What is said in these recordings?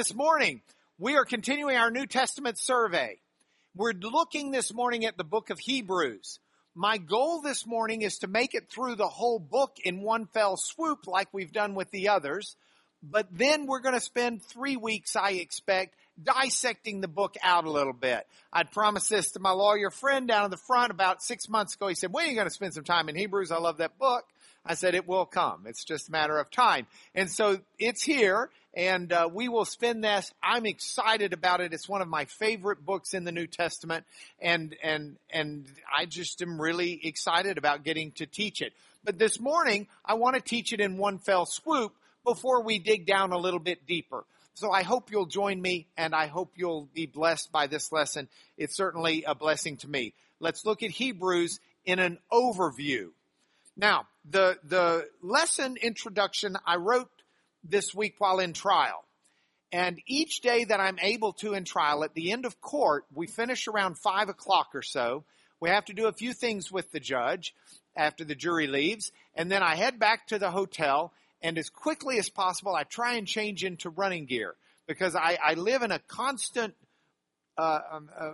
this morning we are continuing our New Testament survey. We're looking this morning at the book of Hebrews. My goal this morning is to make it through the whole book in one fell swoop like we've done with the others. But then we're going to spend three weeks, I expect, dissecting the book out a little bit. I'd promised this to my lawyer friend down in the front about six months ago. He said, when are you going to spend some time in Hebrews? I love that book. I said, it will come. It's just a matter of time. And so it's here and uh, we will spend this. I'm excited about it. It's one of my favorite books in the New Testament and, and, and I just am really excited about getting to teach it. But this morning, I want to teach it in one fell swoop before we dig down a little bit deeper. So I hope you'll join me and I hope you'll be blessed by this lesson. It's certainly a blessing to me. Let's look at Hebrews in an overview. Now, the, the lesson introduction I wrote this week while in trial. And each day that I'm able to in trial, at the end of court, we finish around five o'clock or so. We have to do a few things with the judge after the jury leaves. And then I head back to the hotel and as quickly as possible, I try and change into running gear because I, I live in a constant uh, um, uh,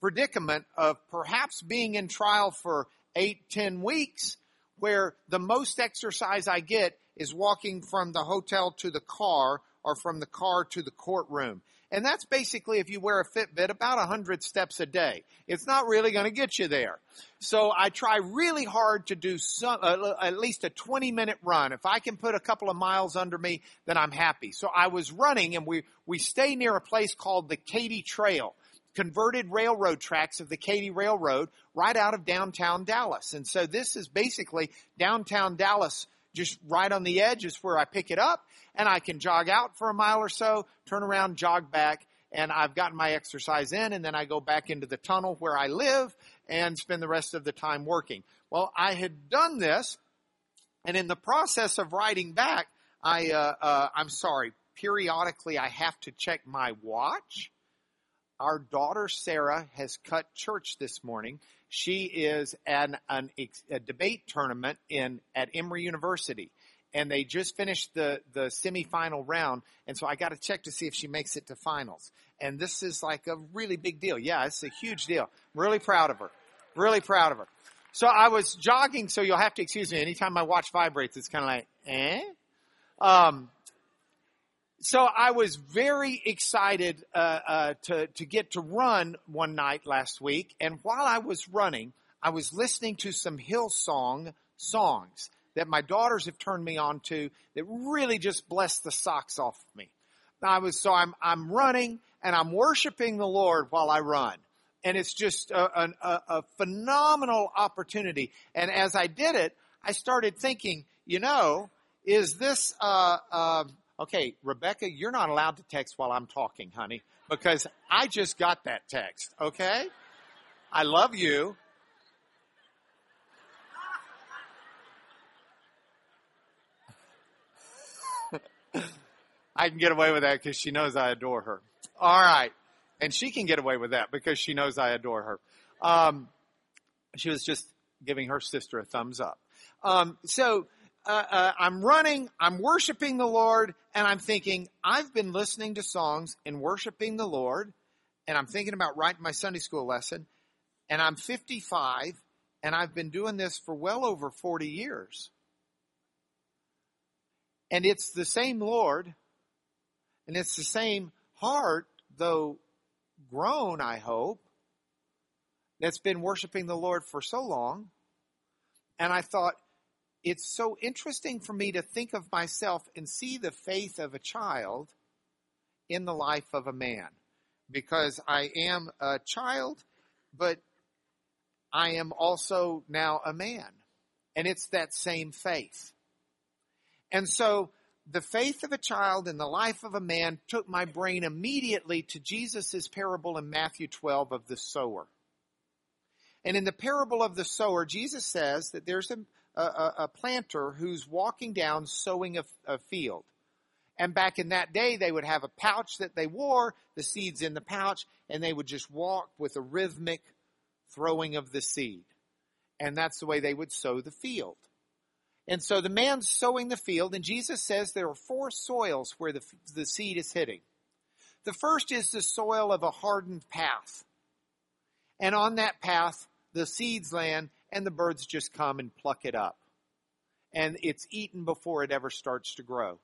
predicament of perhaps being in trial for eight, ten weeks, where the most exercise I get is walking from the hotel to the car or from the car to the courtroom. And that's basically, if you wear a Fitbit, about 100 steps a day. It's not really going to get you there. So I try really hard to do some, uh, at least a 20 minute run. If I can put a couple of miles under me, then I'm happy. So I was running and we, we stay near a place called the Katy Trail converted railroad tracks of the Katy Railroad right out of downtown Dallas. And so this is basically downtown Dallas just right on the edge is where I pick it up and I can jog out for a mile or so, turn around, jog back, and I've gotten my exercise in and then I go back into the tunnel where I live and spend the rest of the time working. Well, I had done this and in the process of riding back, I, uh, uh, I'm sorry, periodically I have to check my watch. Our daughter Sarah has cut church this morning she is at an a debate tournament in at Emory University, and they just finished the the semifinal round, and so I got to check to see if she makes it to finals. And this is like a really big deal. Yeah, it's a huge deal. I'm really proud of her. Really proud of her. So I was jogging, so you'll have to excuse me. Anytime my watch vibrates, it's kind of like, eh? Um, so I was very excited uh, uh, to to get to run one night last week, and while I was running, I was listening to some Hillsong songs that my daughters have turned me on to that really just blessed the socks off of me. I was so I'm I'm running and I'm worshiping the Lord while I run, and it's just a, a, a phenomenal opportunity. And as I did it, I started thinking, you know, is this uh, uh, okay, Rebecca, you're not allowed to text while I'm talking, honey, because I just got that text, okay? I love you. I can get away with that because she knows I adore her. All right. And she can get away with that because she knows I adore her. Um, she was just giving her sister a thumbs up. Um, so uh, uh, I'm running, I'm worshiping the Lord, and I'm thinking, I've been listening to songs and worshiping the Lord, and I'm thinking about writing my Sunday school lesson, and I'm 55, and I've been doing this for well over 40 years. And it's the same Lord, and it's the same heart, though grown, I hope, that's been worshiping the Lord for so long. And I thought, it's so interesting for me to think of myself and see the faith of a child in the life of a man because I am a child, but I am also now a man. And it's that same faith. And so the faith of a child in the life of a man took my brain immediately to Jesus' parable in Matthew 12 of the sower. And in the parable of the sower, Jesus says that there's a, a, a planter who's walking down sowing a, a field. And back in that day, they would have a pouch that they wore, the seeds in the pouch, and they would just walk with a rhythmic throwing of the seed. And that's the way they would sow the field. And so the man's sowing the field, and Jesus says there are four soils where the, the seed is hitting. The first is the soil of a hardened path. And on that path, the seeds land and the birds just come and pluck it up. And it's eaten before it ever starts to grow.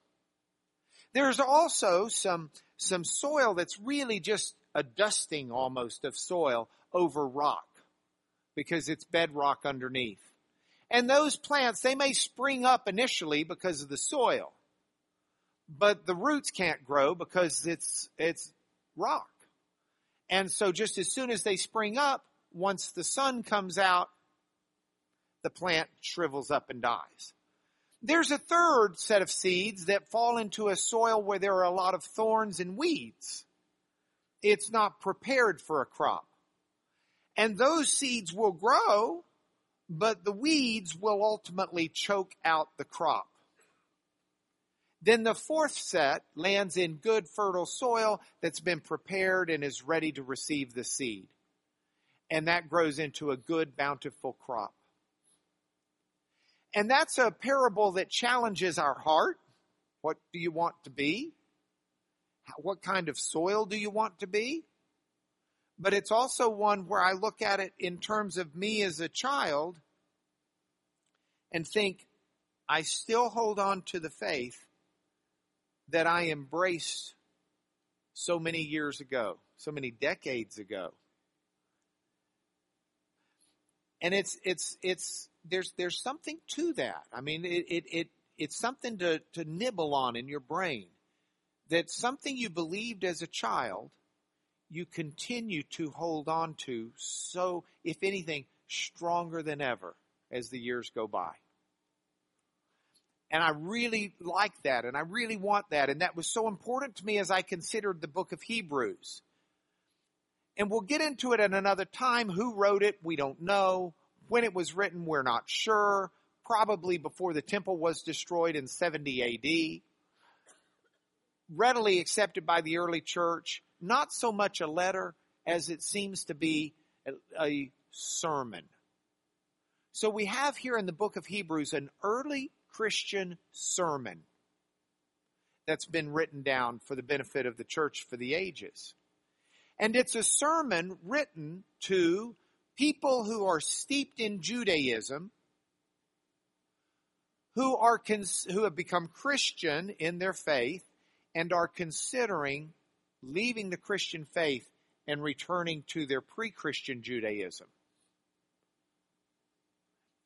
There's also some, some soil that's really just a dusting almost of soil over rock because it's bedrock underneath. And those plants, they may spring up initially because of the soil, but the roots can't grow because it's, it's rock. And so just as soon as they spring up, once the sun comes out, the plant shrivels up and dies. There's a third set of seeds that fall into a soil where there are a lot of thorns and weeds. It's not prepared for a crop. And those seeds will grow, but the weeds will ultimately choke out the crop. Then the fourth set lands in good fertile soil that's been prepared and is ready to receive the seed. And that grows into a good bountiful crop. And that's a parable that challenges our heart. What do you want to be? What kind of soil do you want to be? But it's also one where I look at it in terms of me as a child and think, I still hold on to the faith that I embraced so many years ago, so many decades ago. And it's, it's, it's, there's, there's something to that. I mean, it, it, it it's something to, to nibble on in your brain. That something you believed as a child, you continue to hold on to so, if anything, stronger than ever as the years go by. And I really like that and I really want that. And that was so important to me as I considered the book of Hebrews. And we'll get into it at another time. Who wrote it? We don't know. When it was written, we're not sure. Probably before the temple was destroyed in 70 AD. Readily accepted by the early church. Not so much a letter as it seems to be a, a sermon. So we have here in the book of Hebrews an early Christian sermon that's been written down for the benefit of the church for the ages. And it's a sermon written to people who are steeped in Judaism, who are cons- who have become Christian in their faith and are considering leaving the Christian faith and returning to their pre-Christian Judaism.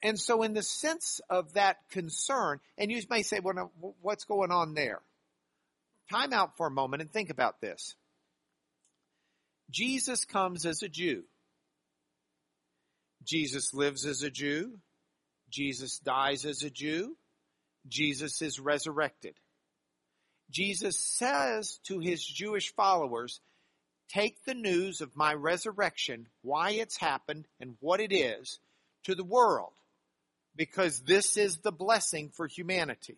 And so, in the sense of that concern, and you may say, well, what's going on there? Time out for a moment and think about this. Jesus comes as a Jew. Jesus lives as a Jew. Jesus dies as a Jew. Jesus is resurrected. Jesus says to his Jewish followers, take the news of my resurrection, why it's happened, and what it is, to the world because this is the blessing for humanity.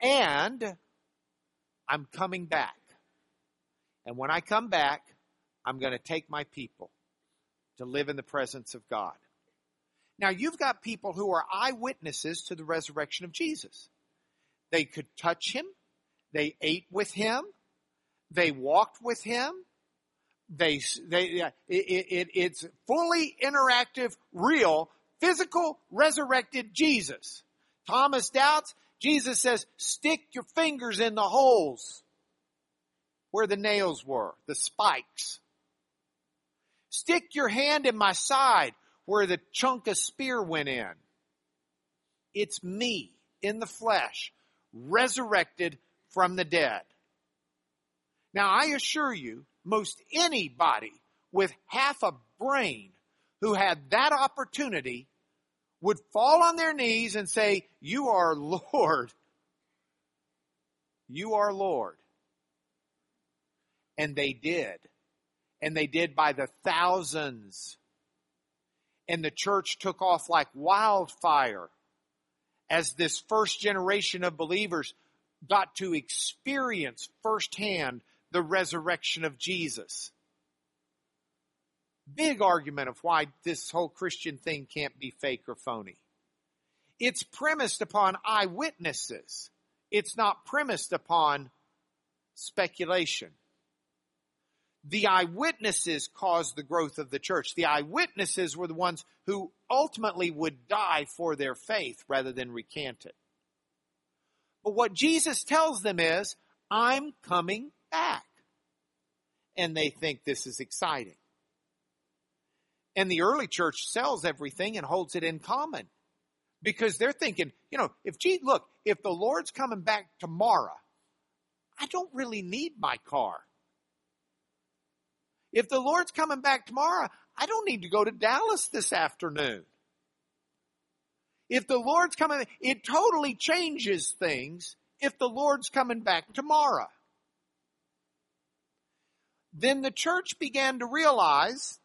And I'm coming back. And when I come back, I'm going to take my people to live in the presence of God. Now, you've got people who are eyewitnesses to the resurrection of Jesus. They could touch him, they ate with him, they walked with him. They, they, it, it, it's fully interactive, real physical resurrected Jesus. Thomas doubts. Jesus says, stick your fingers in the holes where the nails were, the spikes. Stick your hand in my side where the chunk of spear went in. It's me in the flesh, resurrected from the dead. Now I assure you, most anybody with half a brain who had that opportunity would fall on their knees and say, You are Lord. You are Lord. And they did. And they did by the thousands. And the church took off like wildfire as this first generation of believers got to experience firsthand the resurrection of Jesus big argument of why this whole Christian thing can't be fake or phony. It's premised upon eyewitnesses. It's not premised upon speculation. The eyewitnesses caused the growth of the church. The eyewitnesses were the ones who ultimately would die for their faith rather than recant it. But what Jesus tells them is, I'm coming back. And they think this is exciting. And the early church sells everything and holds it in common because they're thinking, you know, if gee, look, if the Lord's coming back tomorrow, I don't really need my car. If the Lord's coming back tomorrow, I don't need to go to Dallas this afternoon. If the Lord's coming, it totally changes things if the Lord's coming back tomorrow. Then the church began to realize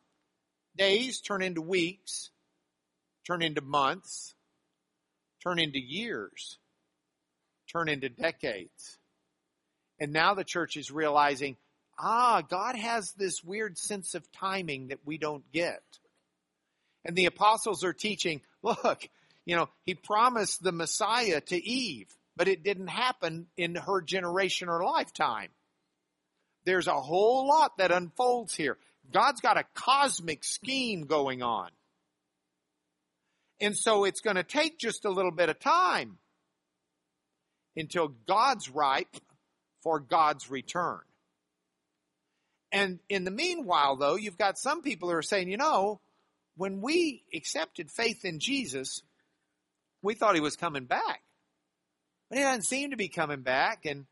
days turn into weeks, turn into months, turn into years, turn into decades. And now the church is realizing, ah, God has this weird sense of timing that we don't get. And the apostles are teaching, look, you know, he promised the Messiah to Eve, but it didn't happen in her generation or lifetime. There's a whole lot that unfolds here. God's got a cosmic scheme going on. And so it's going to take just a little bit of time until God's ripe for God's return. And in the meanwhile, though, you've got some people who are saying, you know, when we accepted faith in Jesus, we thought he was coming back. But he doesn't seem to be coming back. And,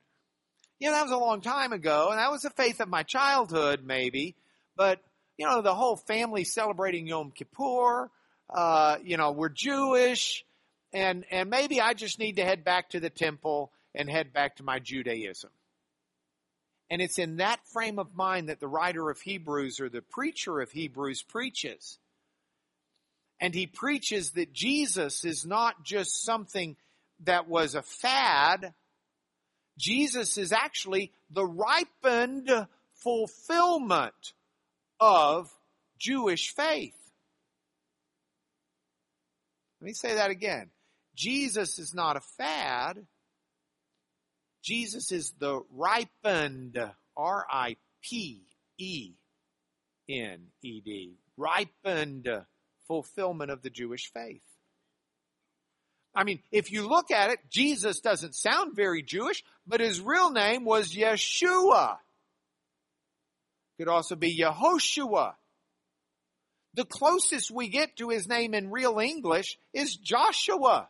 you know, that was a long time ago. And that was the faith of my childhood, maybe. But, you know, the whole family celebrating Yom Kippur, uh, you know, we're Jewish. And, and maybe I just need to head back to the temple and head back to my Judaism. And it's in that frame of mind that the writer of Hebrews or the preacher of Hebrews preaches. And he preaches that Jesus is not just something that was a fad. Jesus is actually the ripened fulfillment of Jewish faith. Let me say that again. Jesus is not a fad. Jesus is the ripened, R I P E N E D, ripened fulfillment of the Jewish faith. I mean, if you look at it, Jesus doesn't sound very Jewish, but his real name was Yeshua. Could also be Yehoshua. The closest we get to his name in real English is Joshua.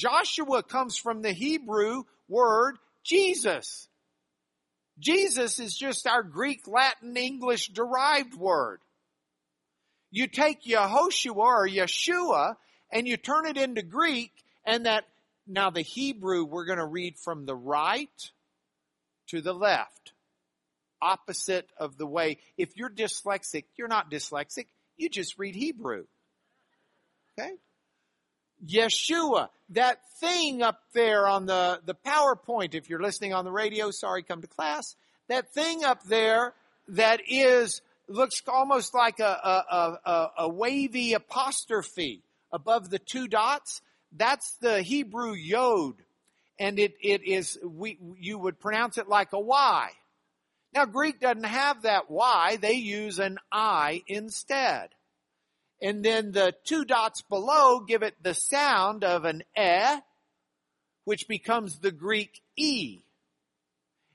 Joshua comes from the Hebrew word Jesus. Jesus is just our Greek, Latin, English derived word. You take Yehoshua or Yeshua and you turn it into Greek and that, now the Hebrew we're going to read from the right to the left. Opposite of the way, if you're dyslexic, you're not dyslexic, you just read Hebrew. Okay? Yeshua, that thing up there on the, the PowerPoint, if you're listening on the radio, sorry, come to class, that thing up there that is, looks almost like a, a, a, a wavy apostrophe above the two dots, that's the Hebrew yod. And it, it is, we, you would pronounce it like a Y. Now Greek doesn't have that Y, they use an I instead and then the two dots below give it the sound of an e, which becomes the Greek e.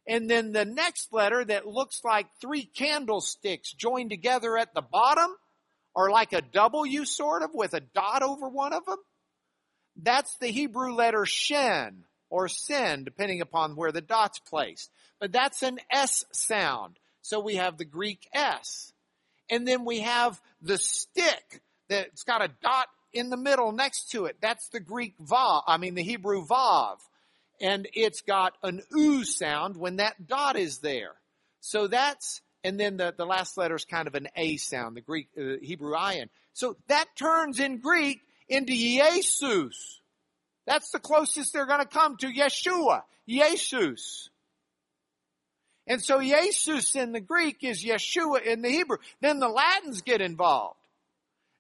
And then the next letter that looks like three candlesticks joined together at the bottom, or like a W sort of with a dot over one of them, that's the Hebrew letter shin or sin, depending upon where the dot's placed. But that's an S sound. So we have the Greek S. And then we have the stick that's got a dot in the middle next to it. That's the Greek vav, I mean the Hebrew vav. And it's got an oo sound when that dot is there. So that's, and then the, the last letter is kind of an A sound, the Greek, uh, Hebrew ayin. So that turns in Greek into Jesus. That's the closest they're going to come to Yeshua, Jesus. And so Jesus in the Greek is Yeshua in the Hebrew. Then the Latins get involved.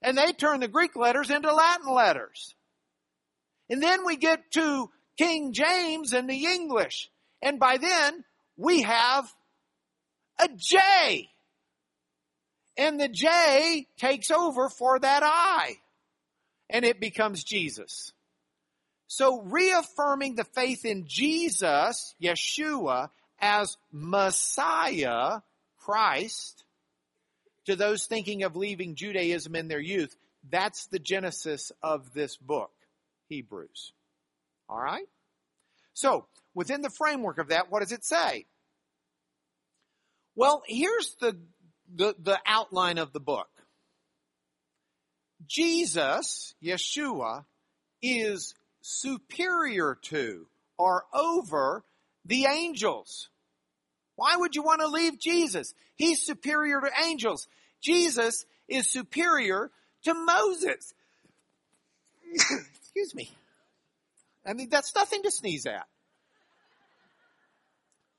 And they turn the Greek letters into Latin letters. And then we get to King James and the English. And by then, we have a J. And the J takes over for that I. And it becomes Jesus. So reaffirming the faith in Jesus, Yeshua, as Messiah, Christ, to those thinking of leaving Judaism in their youth, that's the genesis of this book, Hebrews. All right? So, within the framework of that, what does it say? Well, here's the, the, the outline of the book. Jesus, Yeshua, is superior to or over the angels. Why would you want to leave Jesus? He's superior to angels. Jesus is superior to Moses. Excuse me. I mean, that's nothing to sneeze at.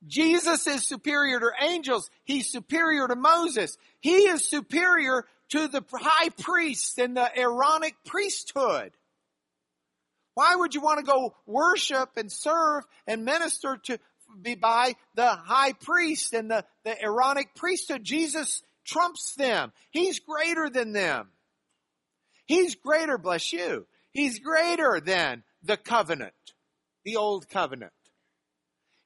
Jesus is superior to angels. He's superior to Moses. He is superior to the high priest and the Aaronic priesthood. Why would you want to go worship and serve and minister to be by the high priest and the, the Aaronic priesthood? Jesus trumps them. He's greater than them. He's greater, bless you. He's greater than the covenant, the old covenant.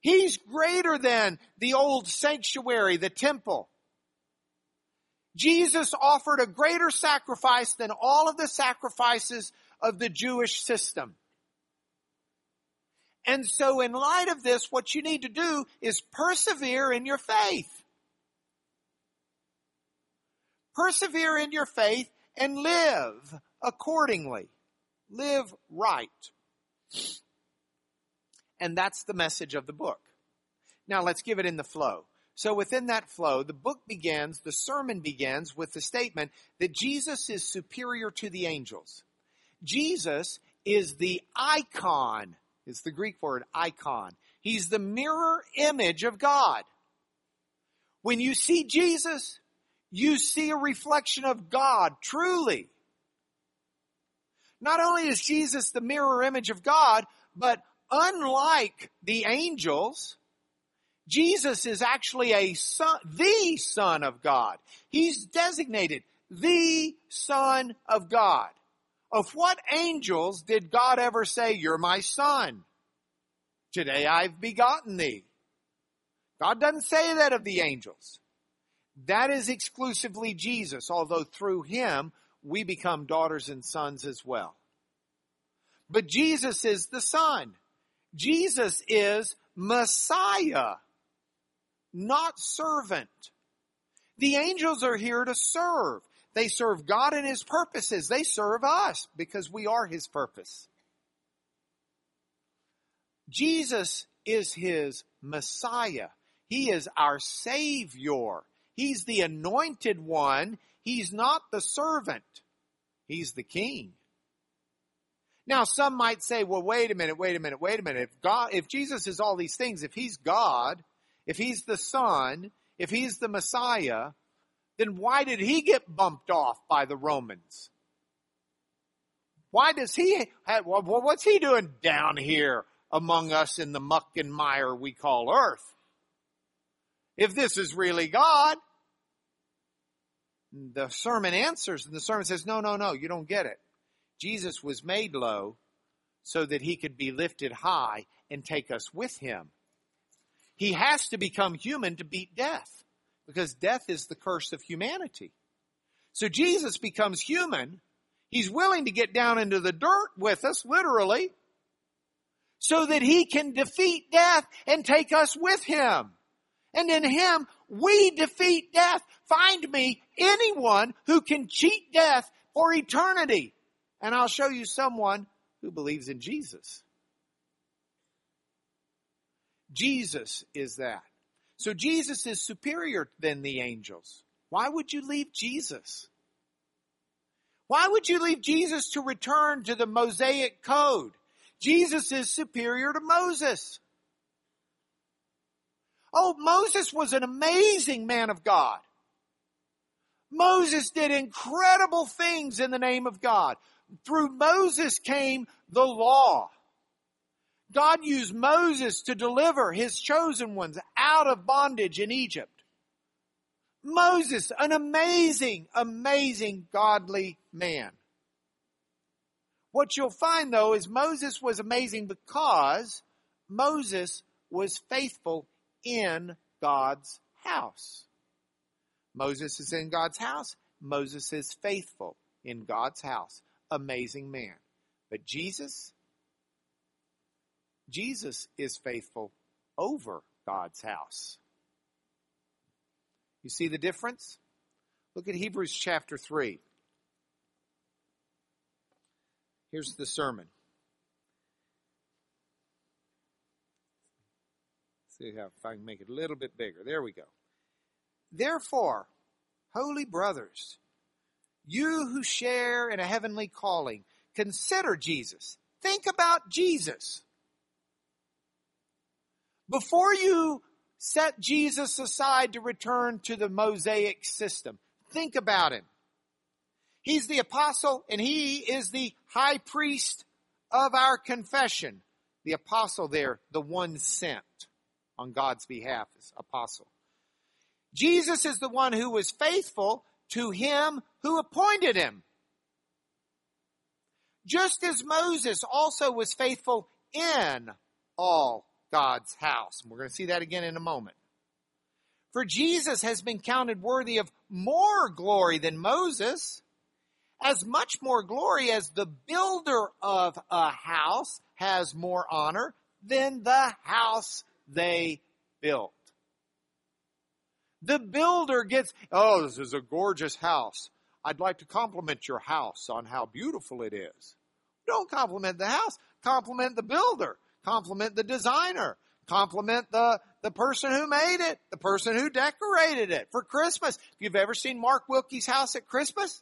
He's greater than the old sanctuary, the temple. Jesus offered a greater sacrifice than all of the sacrifices of the Jewish system. And so in light of this, what you need to do is persevere in your faith. Persevere in your faith and live accordingly. Live right. And that's the message of the book. Now let's give it in the flow. So within that flow, the book begins, the sermon begins with the statement that Jesus is superior to the angels. Jesus is the icon it's the Greek word icon. He's the mirror image of God. When you see Jesus, you see a reflection of God, truly. Not only is Jesus the mirror image of God, but unlike the angels, Jesus is actually a son, the son of God. He's designated the son of God. Of what angels did God ever say, You're my son? Today I've begotten thee. God doesn't say that of the angels. That is exclusively Jesus, although through him we become daughters and sons as well. But Jesus is the Son. Jesus is Messiah, not servant. The angels are here to serve. They serve God and His purposes. They serve us because we are His purpose. Jesus is His Messiah. He is our Savior. He's the anointed one. He's not the servant. He's the King. Now, some might say, well, wait a minute, wait a minute, wait a minute. If God, if Jesus is all these things, if He's God, if He's the Son, if He's the Messiah, then why did he get bumped off by the Romans? Why does he have, what's he doing down here among us in the muck and mire we call earth? If this is really God, the sermon answers and the sermon says, no, no, no, you don't get it. Jesus was made low so that he could be lifted high and take us with him. He has to become human to beat death because death is the curse of humanity. So Jesus becomes human. He's willing to get down into the dirt with us, literally, so that he can defeat death and take us with him. And in him, we defeat death. Find me anyone who can cheat death for eternity. And I'll show you someone who believes in Jesus. Jesus is that. So Jesus is superior than the angels. Why would you leave Jesus? Why would you leave Jesus to return to the Mosaic code? Jesus is superior to Moses. Oh, Moses was an amazing man of God. Moses did incredible things in the name of God. Through Moses came the law. God used Moses to deliver his chosen ones out of bondage in Egypt. Moses, an amazing, amazing godly man. What you'll find though is Moses was amazing because Moses was faithful in God's house. Moses is in God's house. Moses is faithful in God's house. Amazing man. But Jesus, Jesus is faithful over God's house. You see the difference? Look at Hebrews chapter 3. Here's the sermon. See how if I can make it a little bit bigger. There we go. Therefore, holy brothers, you who share in a heavenly calling, consider Jesus. Think about Jesus. Before you set Jesus aside to return to the Mosaic system, think about him. He's the apostle and he is the high priest of our confession. The apostle there, the one sent on God's behalf is apostle. Jesus is the one who was faithful to him who appointed him. Just as Moses also was faithful in all God's house. And we're going to see that again in a moment. For Jesus has been counted worthy of more glory than Moses, as much more glory as the builder of a house has more honor than the house they built. The builder gets, oh, this is a gorgeous house. I'd like to compliment your house on how beautiful it is. Don't compliment the house. Compliment the builder. Compliment the designer. Compliment the, the person who made it, the person who decorated it for Christmas. If you've ever seen Mark Wilkie's house at Christmas,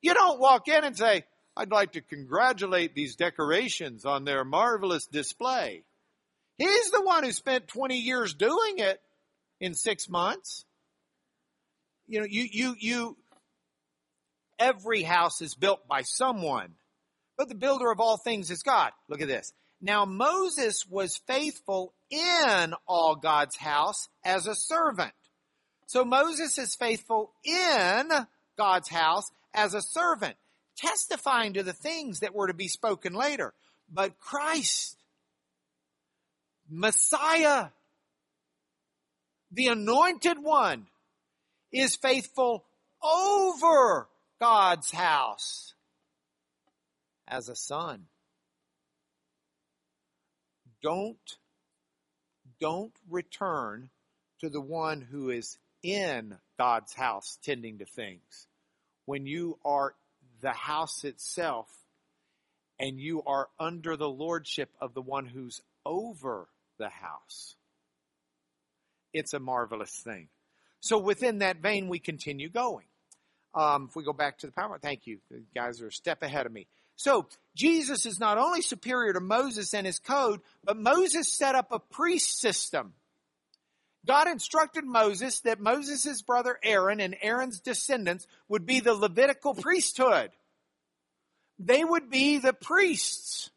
you don't walk in and say, I'd like to congratulate these decorations on their marvelous display. He's the one who spent 20 years doing it in six months. You know, you, you, you, every house is built by someone, but the builder of all things is God. Look at this. Now Moses was faithful in all God's house as a servant. So Moses is faithful in God's house as a servant, testifying to the things that were to be spoken later. But Christ, Messiah, the anointed one, is faithful over God's house as a son. Don't, don't return to the one who is in God's house tending to things. When you are the house itself and you are under the lordship of the one who's over the house. It's a marvelous thing. So within that vein, we continue going. Um, if we go back to the power, thank you. The guys are a step ahead of me. So Jesus is not only superior to Moses and his code, but Moses set up a priest system. God instructed Moses that Moses' brother Aaron and Aaron's descendants would be the Levitical priesthood. They would be the priests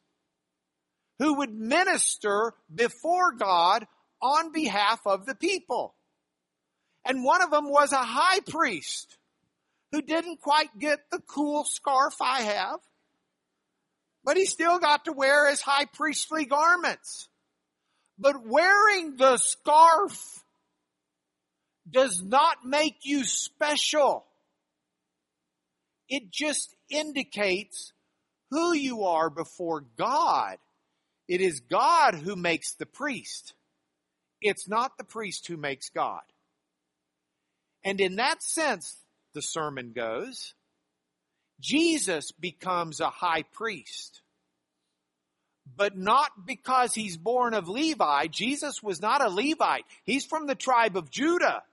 who would minister before God on behalf of the people. And one of them was a high priest who didn't quite get the cool scarf I have, but he still got to wear his high priestly garments. But wearing the scarf does not make you special. It just indicates who you are before God. It is God who makes the priest. It's not the priest who makes God. And in that sense, the sermon goes, Jesus becomes a high priest. But not because he's born of Levi. Jesus was not a Levite. He's from the tribe of Judah.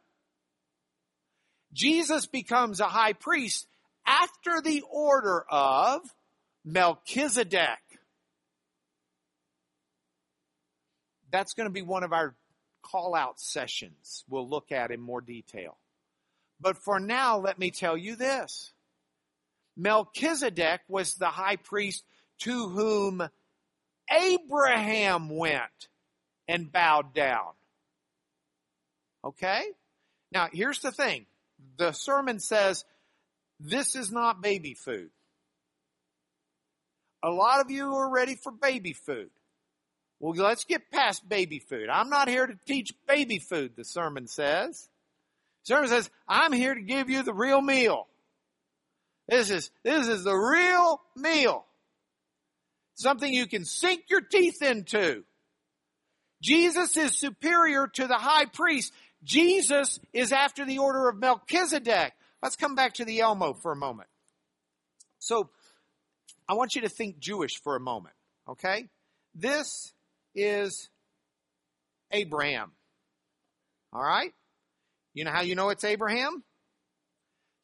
Jesus becomes a high priest after the order of Melchizedek. That's going to be one of our call out sessions we'll look at in more detail. But for now, let me tell you this. Melchizedek was the high priest to whom Abraham went and bowed down. Okay? Now, here's the thing. The sermon says this is not baby food. A lot of you are ready for baby food. Well, let's get past baby food. I'm not here to teach baby food, the sermon says. The sermon says, I'm here to give you the real meal. This is, this is the real meal. Something you can sink your teeth into. Jesus is superior to the high priest. Jesus is after the order of Melchizedek. Let's come back to the Elmo for a moment. So, I want you to think Jewish for a moment, okay? This is Abraham. All right? You know how you know it's Abraham?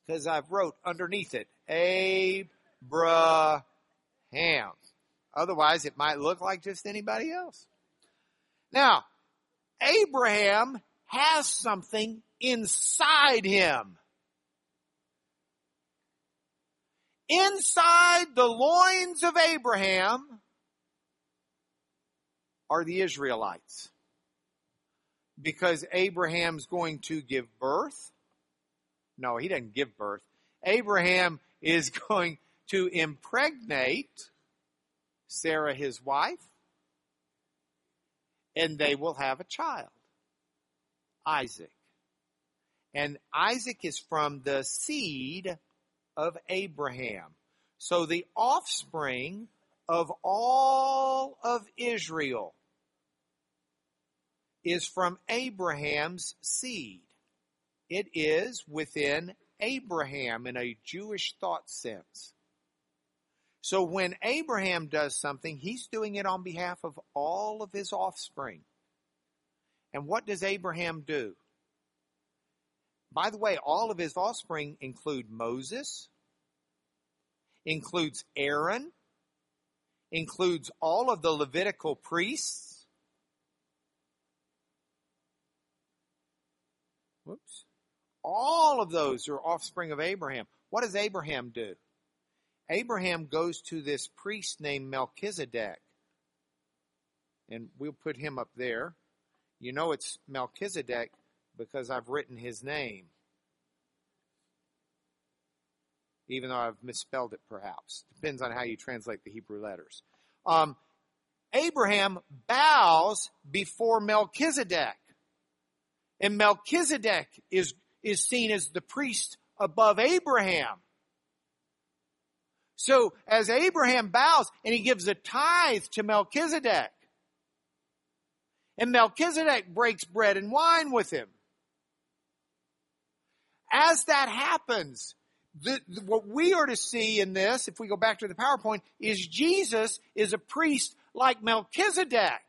Because I've wrote underneath it, Abraham. Otherwise, it might look like just anybody else. Now, Abraham has something inside him. Inside the loins of Abraham are the Israelites. Because Abraham's going to give birth. No, he doesn't give birth. Abraham is going to impregnate Sarah, his wife, and they will have a child, Isaac. And Isaac is from the seed of Abraham. So the offspring of all of Israel is from Abraham's seed. It is within Abraham in a Jewish thought sense. So when Abraham does something, he's doing it on behalf of all of his offspring. And what does Abraham do? By the way, all of his offspring include Moses, includes Aaron, includes all of the Levitical priests. Whoops. All of those are offspring of Abraham. What does Abraham do? Abraham goes to this priest named Melchizedek. And we'll put him up there. You know it's Melchizedek because I've written his name. Even though I've misspelled it, perhaps. Depends on how you translate the Hebrew letters. Um, Abraham bows before Melchizedek. And Melchizedek is, is seen as the priest above Abraham. So as Abraham bows and he gives a tithe to Melchizedek, and Melchizedek breaks bread and wine with him. As that happens, the, the, what we are to see in this, if we go back to the PowerPoint, is Jesus is a priest like Melchizedek.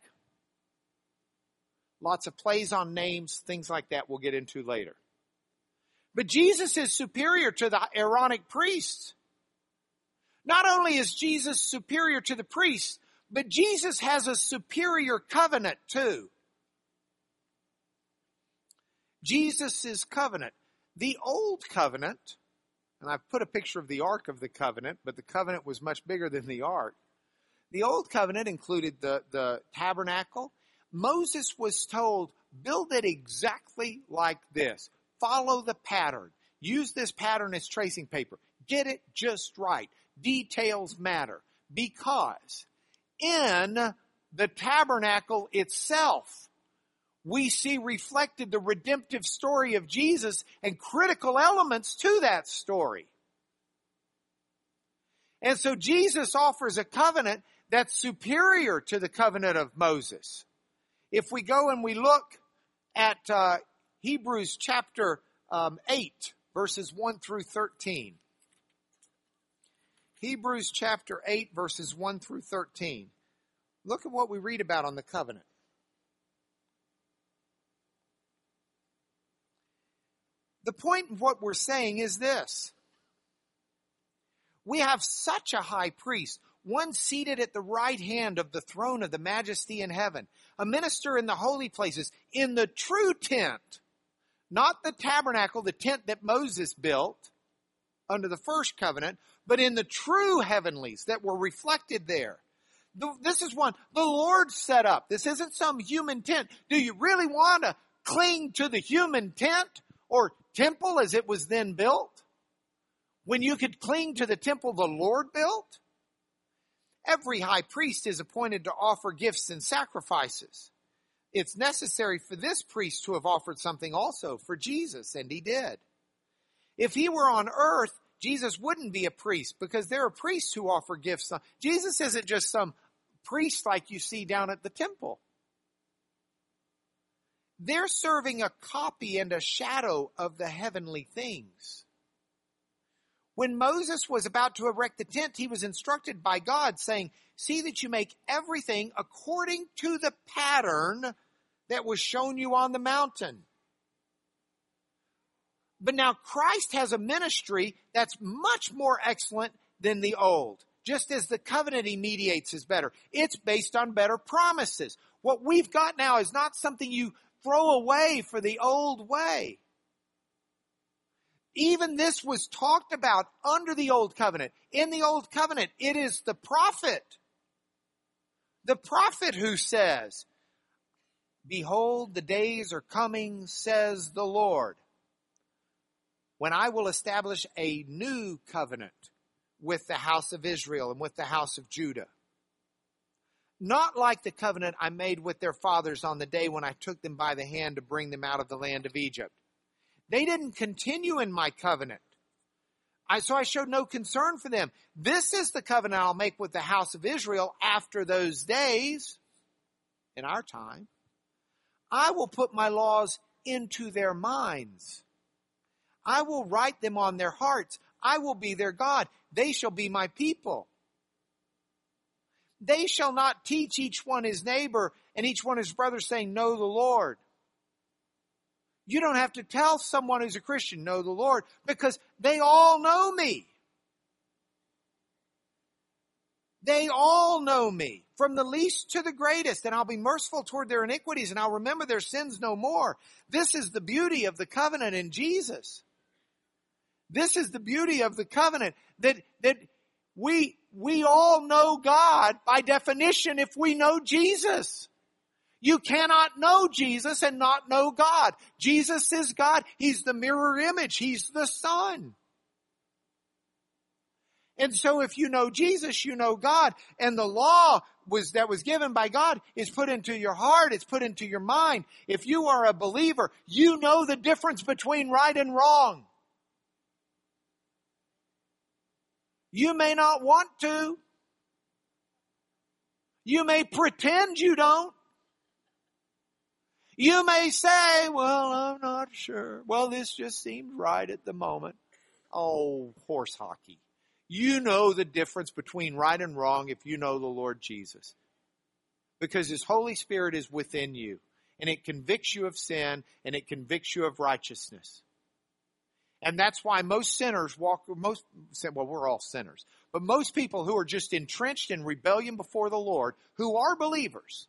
Lots of plays on names, things like that we'll get into later. But Jesus is superior to the Aaronic priests. Not only is Jesus superior to the priests, but Jesus has a superior covenant too. Jesus' covenant. The old covenant, and I've put a picture of the Ark of the Covenant, but the covenant was much bigger than the Ark. The old covenant included the, the tabernacle. Moses was told, build it exactly like this. Follow the pattern. Use this pattern as tracing paper. Get it just right. Details matter because in the tabernacle itself, we see reflected the redemptive story of Jesus and critical elements to that story. And so Jesus offers a covenant that's superior to the covenant of Moses. If we go and we look at uh, Hebrews chapter um, 8, verses 1 through 13. Hebrews chapter 8, verses 1 through 13. Look at what we read about on the covenant. The point of what we're saying is this. We have such a high priest, one seated at the right hand of the throne of the majesty in heaven, a minister in the holy places, in the true tent, not the tabernacle, the tent that Moses built under the first covenant, but in the true heavenlies that were reflected there. The, this is one the Lord set up. This isn't some human tent. Do you really want to cling to the human tent or temple as it was then built? When you could cling to the temple the Lord built? Every high priest is appointed to offer gifts and sacrifices. It's necessary for this priest to have offered something also for Jesus, and he did. If he were on earth, Jesus wouldn't be a priest because there are priests who offer gifts. Jesus isn't just some priest like you see down at the temple. They're serving a copy and a shadow of the heavenly things. When Moses was about to erect the tent, he was instructed by God saying, see that you make everything according to the pattern that was shown you on the mountain. But now Christ has a ministry that's much more excellent than the old. Just as the covenant he mediates is better. It's based on better promises. What we've got now is not something you throw away for the old way. Even this was talked about under the old covenant. In the old covenant, it is the prophet. The prophet who says, Behold, the days are coming, says the Lord, when I will establish a new covenant with the house of Israel and with the house of Judah. Not like the covenant I made with their fathers on the day when I took them by the hand to bring them out of the land of Egypt they didn't continue in my covenant. I, so I showed no concern for them. This is the covenant I'll make with the house of Israel after those days in our time. I will put my laws into their minds. I will write them on their hearts. I will be their God. They shall be my people. They shall not teach each one his neighbor and each one his brother saying, know the Lord. You don't have to tell someone who's a Christian, know the Lord, because they all know me. They all know me, from the least to the greatest, and I'll be merciful toward their iniquities, and I'll remember their sins no more. This is the beauty of the covenant in Jesus. This is the beauty of the covenant that, that we, we all know God by definition if we know Jesus. You cannot know Jesus and not know God. Jesus is God. He's the mirror image. He's the Son. And so if you know Jesus, you know God. And the law was, that was given by God is put into your heart. It's put into your mind. If you are a believer, you know the difference between right and wrong. You may not want to. You may pretend you don't. You may say, well, I'm not sure. Well, this just seems right at the moment. Oh, horse hockey. You know the difference between right and wrong if you know the Lord Jesus. Because His Holy Spirit is within you and it convicts you of sin and it convicts you of righteousness. And that's why most sinners walk, most, well, we're all sinners, but most people who are just entrenched in rebellion before the Lord, who are believers,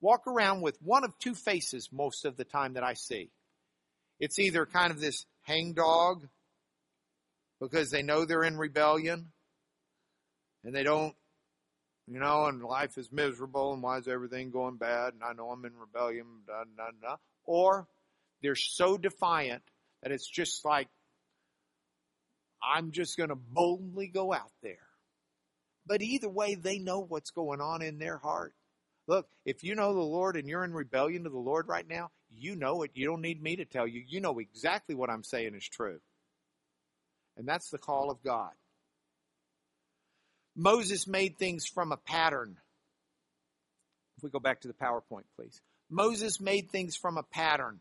walk around with one of two faces most of the time that I see. It's either kind of this hangdog because they know they're in rebellion and they don't, you know, and life is miserable and why is everything going bad and I know I'm in rebellion, da, da, da. Or they're so defiant that it's just like, I'm just going to boldly go out there. But either way, they know what's going on in their heart. Look, if you know the Lord and you're in rebellion to the Lord right now, you know it. You don't need me to tell you. You know exactly what I'm saying is true. And that's the call of God. Moses made things from a pattern. If we go back to the PowerPoint, please. Moses made things from a pattern.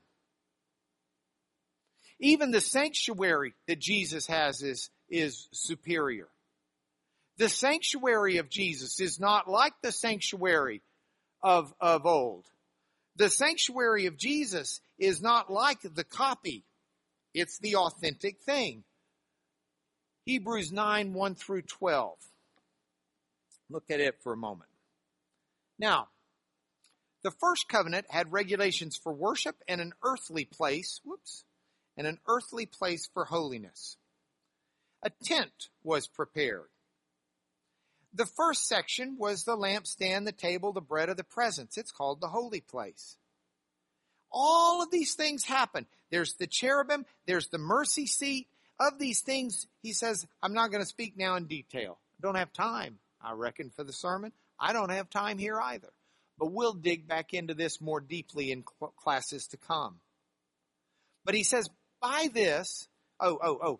Even the sanctuary that Jesus has is, is superior. The sanctuary of Jesus is not like the sanctuary of, of old. The sanctuary of Jesus is not like the copy. It's the authentic thing. Hebrews 9, 1 through 12. Look at it for a moment. Now, the first covenant had regulations for worship and an earthly place, whoops, and an earthly place for holiness. A tent was prepared. The first section was the lampstand, the table, the bread of the presence. It's called the holy place. All of these things happen. There's the cherubim, there's the mercy seat. Of these things, he says, I'm not going to speak now in detail. I don't have time, I reckon, for the sermon. I don't have time here either. But we'll dig back into this more deeply in classes to come. But he says, by this, oh, oh, oh,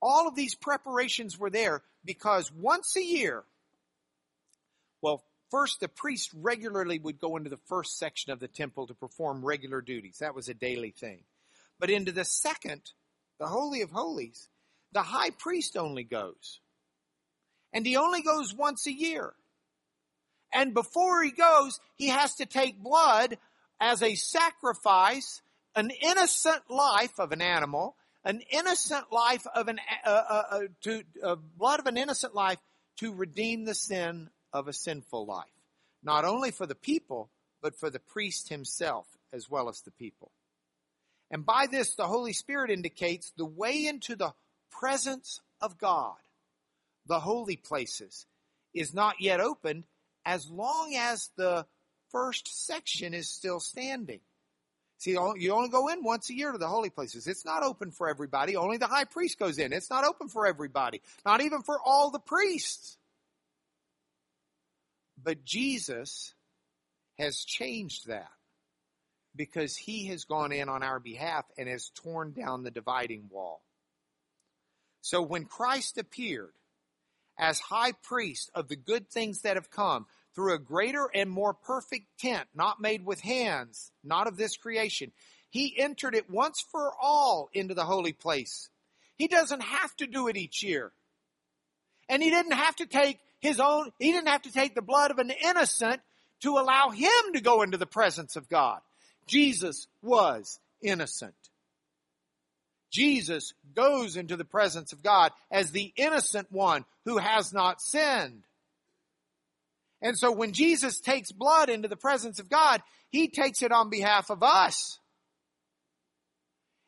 all of these preparations were there because once a year, well, first the priest regularly would go into the first section of the temple to perform regular duties. That was a daily thing. But into the second, the Holy of Holies, the high priest only goes. And he only goes once a year. And before he goes, he has to take blood as a sacrifice, an innocent life of an animal, an innocent life of an, uh, uh, uh, to, uh, blood of an innocent life to redeem the sin of a sinful life. Not only for the people, but for the priest himself as well as the people. And by this, the Holy Spirit indicates the way into the presence of God, the holy places, is not yet opened as long as the first section is still standing. See, you only go in once a year to the holy places. It's not open for everybody. Only the high priest goes in. It's not open for everybody. Not even for all the priests. But Jesus has changed that because he has gone in on our behalf and has torn down the dividing wall. So when Christ appeared as high priest of the good things that have come through a greater and more perfect tent, not made with hands, not of this creation, he entered it once for all into the holy place. He doesn't have to do it each year. And he didn't have to take his own, he didn't have to take the blood of an innocent to allow him to go into the presence of God. Jesus was innocent. Jesus goes into the presence of God as the innocent one who has not sinned. And so when Jesus takes blood into the presence of God, he takes it on behalf of us.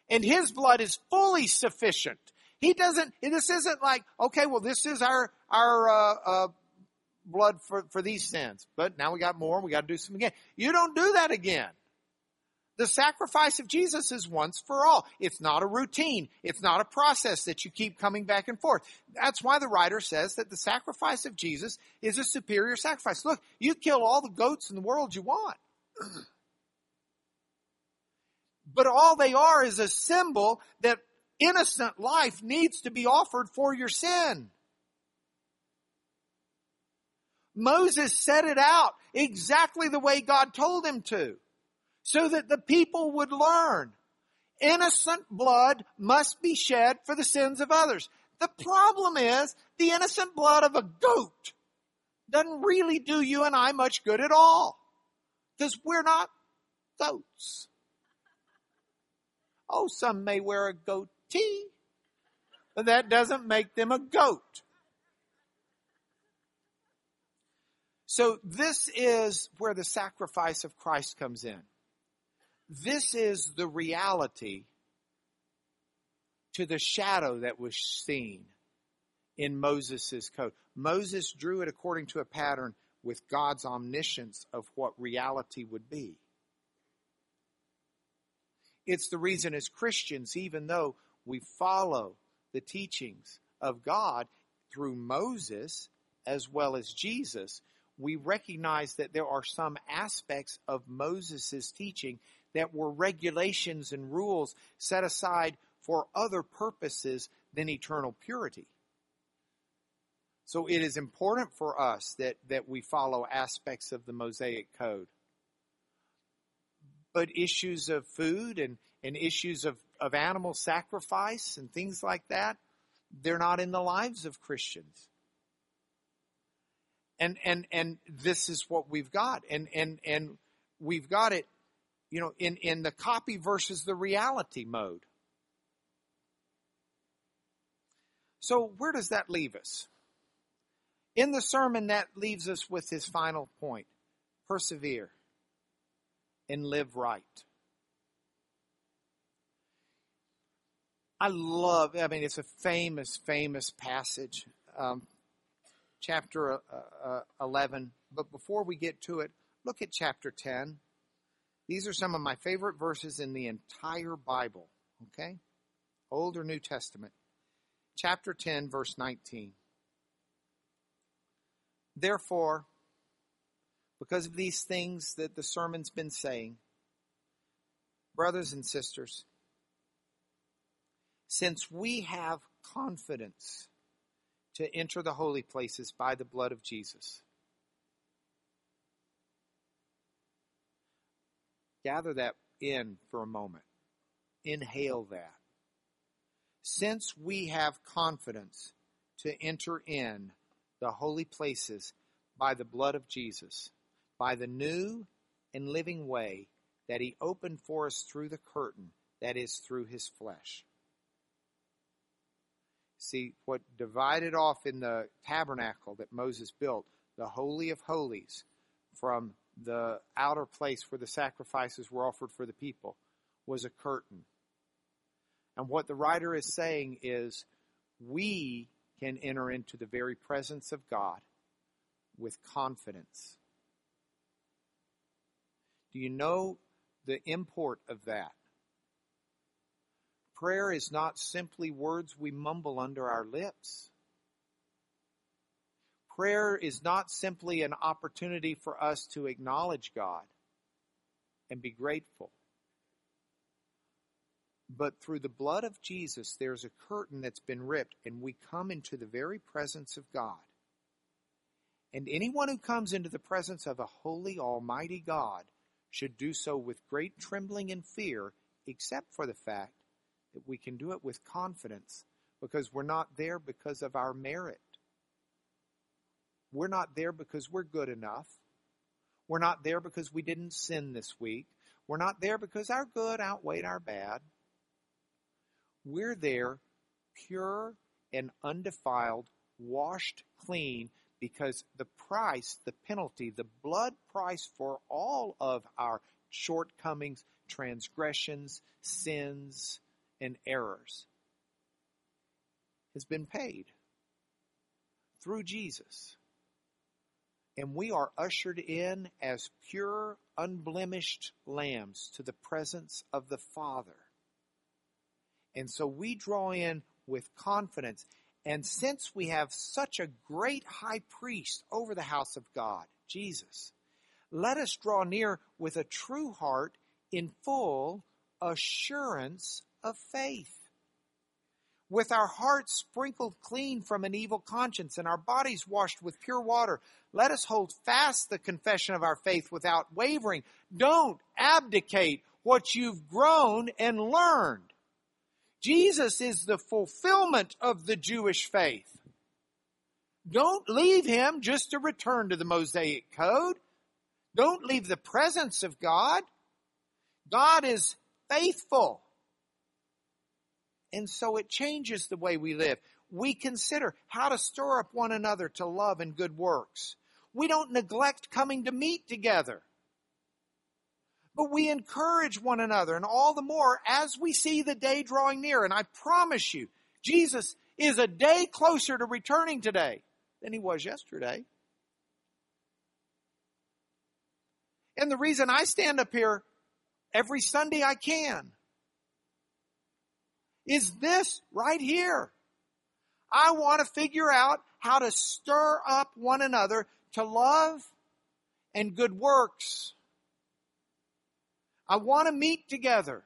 And his blood is fully sufficient. He doesn't, this isn't like, okay, well, this is our, our, uh, uh, blood for, for these sins, but now we got more, we got to do some again. You don't do that again. The sacrifice of Jesus is once for all. It's not a routine. It's not a process that you keep coming back and forth. That's why the writer says that the sacrifice of Jesus is a superior sacrifice. Look, you kill all the goats in the world you want. but all they are is a symbol that innocent life needs to be offered for your sin. Moses set it out exactly the way God told him to so that the people would learn. Innocent blood must be shed for the sins of others. The problem is the innocent blood of a goat doesn't really do you and I much good at all. Because we're not goats. Oh, some may wear a goatee, but that doesn't make them a goat. So this is where the sacrifice of Christ comes in. This is the reality to the shadow that was seen in Moses' code. Moses drew it according to a pattern with God's omniscience of what reality would be. It's the reason as Christians, even though we follow the teachings of God through Moses as well as Jesus, we recognize that there are some aspects of Moses' teaching that were regulations and rules set aside for other purposes than eternal purity. So it is important for us that, that we follow aspects of the Mosaic Code. But issues of food and, and issues of, of animal sacrifice and things like that, they're not in the lives of Christians. And and and this is what we've got. And and and we've got it you know, in, in the copy versus the reality mode. So where does that leave us? In the sermon, that leaves us with his final point. Persevere and live right. I love, I mean, it's a famous, famous passage. Um, chapter uh, uh, 11. But before we get to it, look at chapter 10. These are some of my favorite verses in the entire Bible. Okay? Old or New Testament. Chapter 10, verse 19. Therefore, because of these things that the sermon's been saying, brothers and sisters, since we have confidence to enter the holy places by the blood of Jesus, gather that in for a moment. Inhale that. Since we have confidence to enter in the holy places by the blood of Jesus, by the new and living way that he opened for us through the curtain, that is, through his flesh. See, what divided off in the tabernacle that Moses built, the Holy of Holies, from the outer place where the sacrifices were offered for the people, was a curtain. And what the writer is saying is, we can enter into the very presence of God with confidence. Do you know the import of that? Prayer is not simply words we mumble under our lips. Prayer is not simply an opportunity for us to acknowledge God and be grateful. But through the blood of Jesus, there's a curtain that's been ripped, and we come into the very presence of God. And anyone who comes into the presence of a holy, almighty God should do so with great trembling and fear, except for the fact that we can do it with confidence because we're not there because of our merit. We're not there because we're good enough. We're not there because we didn't sin this week. We're not there because our good outweighed our bad. We're there pure and undefiled, washed clean, because the price, the penalty, the blood price for all of our shortcomings, transgressions, sins, and errors has been paid through Jesus. And we are ushered in as pure, unblemished lambs to the presence of the Father. And so we draw in with confidence. And since we have such a great high priest over the house of God, Jesus, let us draw near with a true heart in full assurance of faith. With our hearts sprinkled clean from an evil conscience and our bodies washed with pure water, let us hold fast the confession of our faith without wavering. Don't abdicate what you've grown and learned. Jesus is the fulfillment of the Jewish faith. Don't leave him just to return to the Mosaic code. Don't leave the presence of God. God is faithful. And so it changes the way we live. We consider how to stir up one another to love and good works. We don't neglect coming to meet together. But we encourage one another and all the more as we see the day drawing near. And I promise you, Jesus is a day closer to returning today than he was yesterday. And the reason I stand up here every Sunday I can is this right here. I want to figure out how to stir up one another to love and good works. I want to meet together.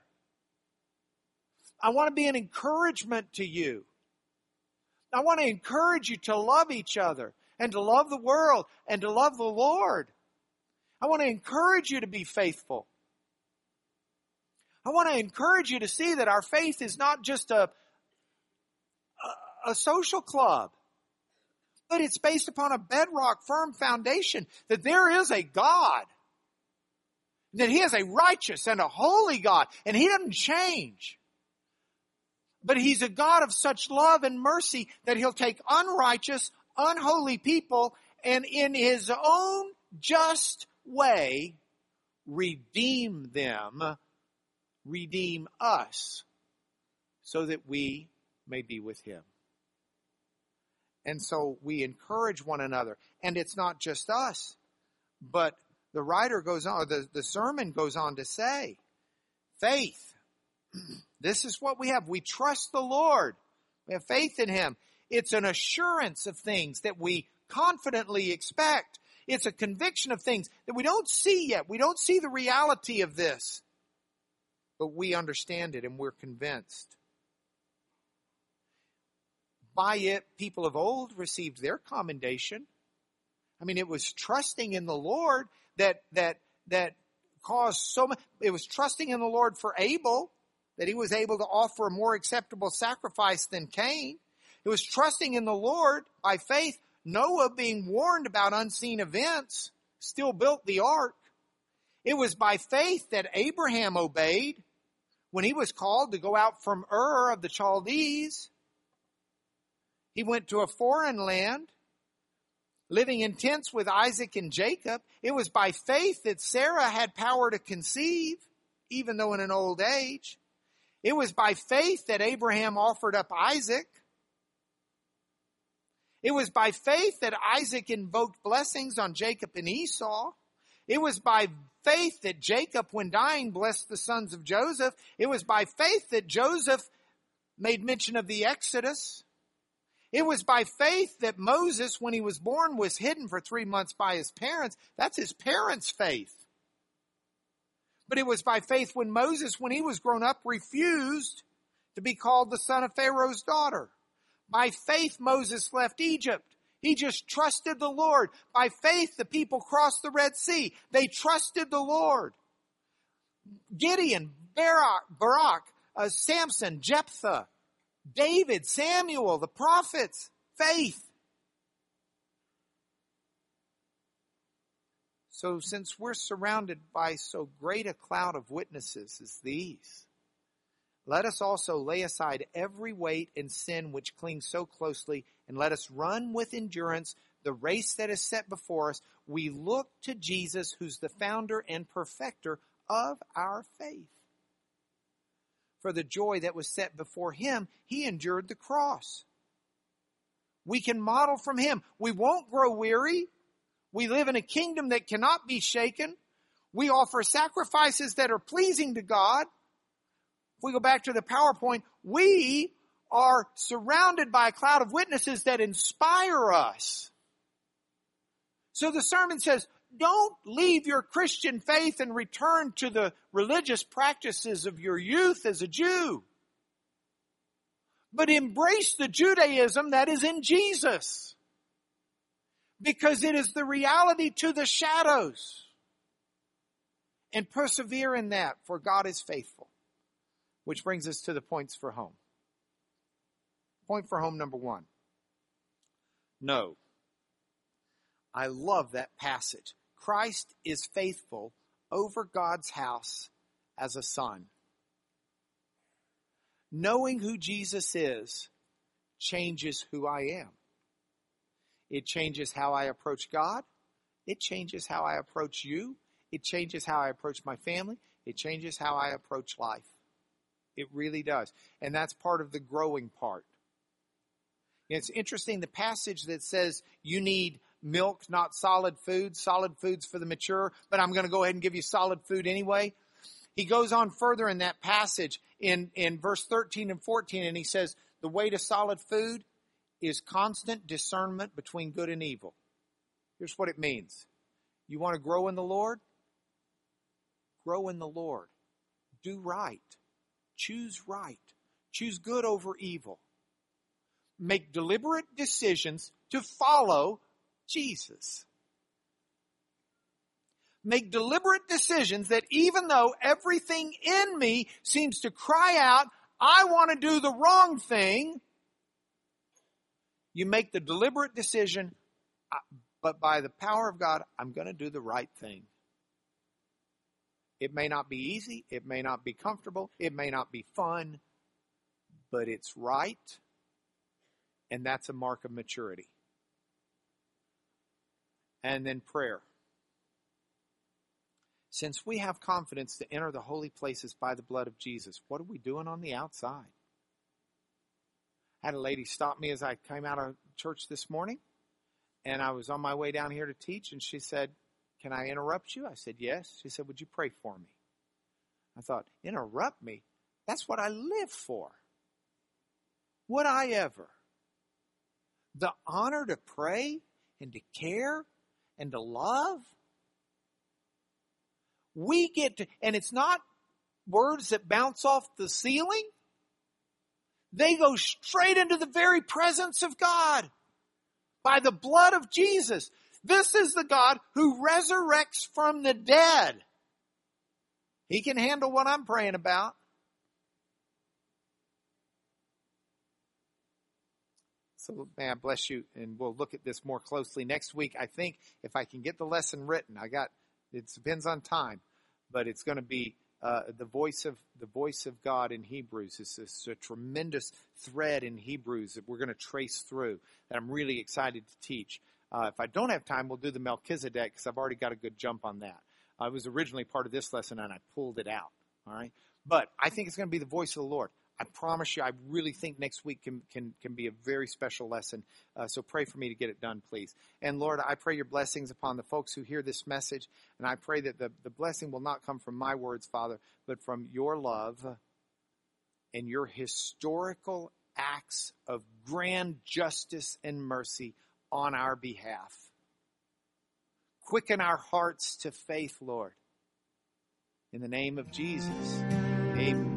I want to be an encouragement to you. I want to encourage you to love each other and to love the world and to love the Lord. I want to encourage you to be faithful. I want to encourage you to see that our faith is not just a, a, a social club, but it's based upon a bedrock firm foundation that there is a God, that He is a righteous and a holy God, and He doesn't change. But He's a God of such love and mercy that He'll take unrighteous, unholy people and in His own just way redeem them redeem us so that we may be with him. And so we encourage one another. And it's not just us, but the writer goes on, the, the sermon goes on to say, faith. this is what we have. We trust the Lord. We have faith in Him. It's an assurance of things that we confidently expect. It's a conviction of things that we don't see yet. We don't see the reality of this, but we understand it and we're convinced. By it, people of old received their commendation. I mean, it was trusting in the Lord that, that, that caused so much. It was trusting in the Lord for Abel that he was able to offer a more acceptable sacrifice than Cain. It was trusting in the Lord by faith. Noah being warned about unseen events still built the ark. It was by faith that Abraham obeyed when he was called to go out from Ur of the Chaldees. He went to a foreign land, living in tents with Isaac and Jacob. It was by faith that Sarah had power to conceive, even though in an old age. It was by faith that Abraham offered up Isaac. It was by faith that Isaac invoked blessings on Jacob and Esau. It was by faith that Jacob, when dying, blessed the sons of Joseph. It was by faith that Joseph made mention of the Exodus. It was by faith that Moses, when he was born, was hidden for three months by his parents. That's his parents' faith. But it was by faith when Moses, when he was grown up, refused to be called the son of Pharaoh's daughter. By faith, Moses left Egypt. He just trusted the Lord. By faith, the people crossed the Red Sea. They trusted the Lord. Gideon, Barak, Barak uh, Samson, Jephthah, David, Samuel, the prophets, faith. So, since we're surrounded by so great a cloud of witnesses as these, let us also lay aside every weight and sin which clings so closely, and let us run with endurance the race that is set before us. We look to Jesus, who's the founder and perfecter of our faith. For the joy that was set before him, he endured the cross. We can model from him. We won't grow weary. We live in a kingdom that cannot be shaken. We offer sacrifices that are pleasing to God. If we go back to the PowerPoint, we are surrounded by a cloud of witnesses that inspire us. So the sermon says, don't leave your Christian faith and return to the religious practices of your youth as a Jew. But embrace the Judaism that is in Jesus. Because it is the reality to the shadows. And persevere in that, for God is faithful. Which brings us to the points for home. Point for home number one. No. I love that passage. Christ is faithful over God's house as a son. Knowing who Jesus is changes who I am. It changes how I approach God. It changes how I approach you. It changes how I approach my family. It changes how I approach life. It really does. And that's part of the growing part. It's interesting the passage that says you need milk, not solid food, solid foods for the mature, but I'm going to go ahead and give you solid food anyway. He goes on further in that passage in, in verse 13 and 14, and he says, The way to solid food is constant discernment between good and evil. Here's what it means You want to grow in the Lord? Grow in the Lord. Do right. Choose right. Choose good over evil. Make deliberate decisions to follow Jesus. Make deliberate decisions that even though everything in me seems to cry out, I want to do the wrong thing, you make the deliberate decision, but by the power of God, I'm going to do the right thing. It may not be easy, it may not be comfortable, it may not be fun, but it's right, and that's a mark of maturity. And then prayer. Since we have confidence to enter the holy places by the blood of Jesus, what are we doing on the outside? I had a lady stop me as I came out of church this morning, and I was on my way down here to teach, and she said, Can I interrupt you? I said, Yes. She said, Would you pray for me? I thought, Interrupt me? That's what I live for. Would I ever? The honor to pray and to care and to love? We get to, and it's not words that bounce off the ceiling. They go straight into the very presence of God by the blood of Jesus. This is the God who resurrects from the dead. He can handle what I'm praying about. So, man, bless you. And we'll look at this more closely next week. I think if I can get the lesson written, I got, it depends on time, but it's going to be uh, the voice of the voice of God in Hebrews. It's a tremendous thread in Hebrews that we're going to trace through that I'm really excited to teach. Uh, if I don't have time, we'll do the Melchizedek because I've already got a good jump on that. I was originally part of this lesson and I pulled it out. All right, but I think it's going to be the voice of the Lord. I promise you, I really think next week can can can be a very special lesson. Uh, so pray for me to get it done, please. And Lord, I pray your blessings upon the folks who hear this message, and I pray that the the blessing will not come from my words, Father, but from your love and your historical acts of grand justice and mercy on our behalf. Quicken our hearts to faith, Lord. In the name of Jesus, amen.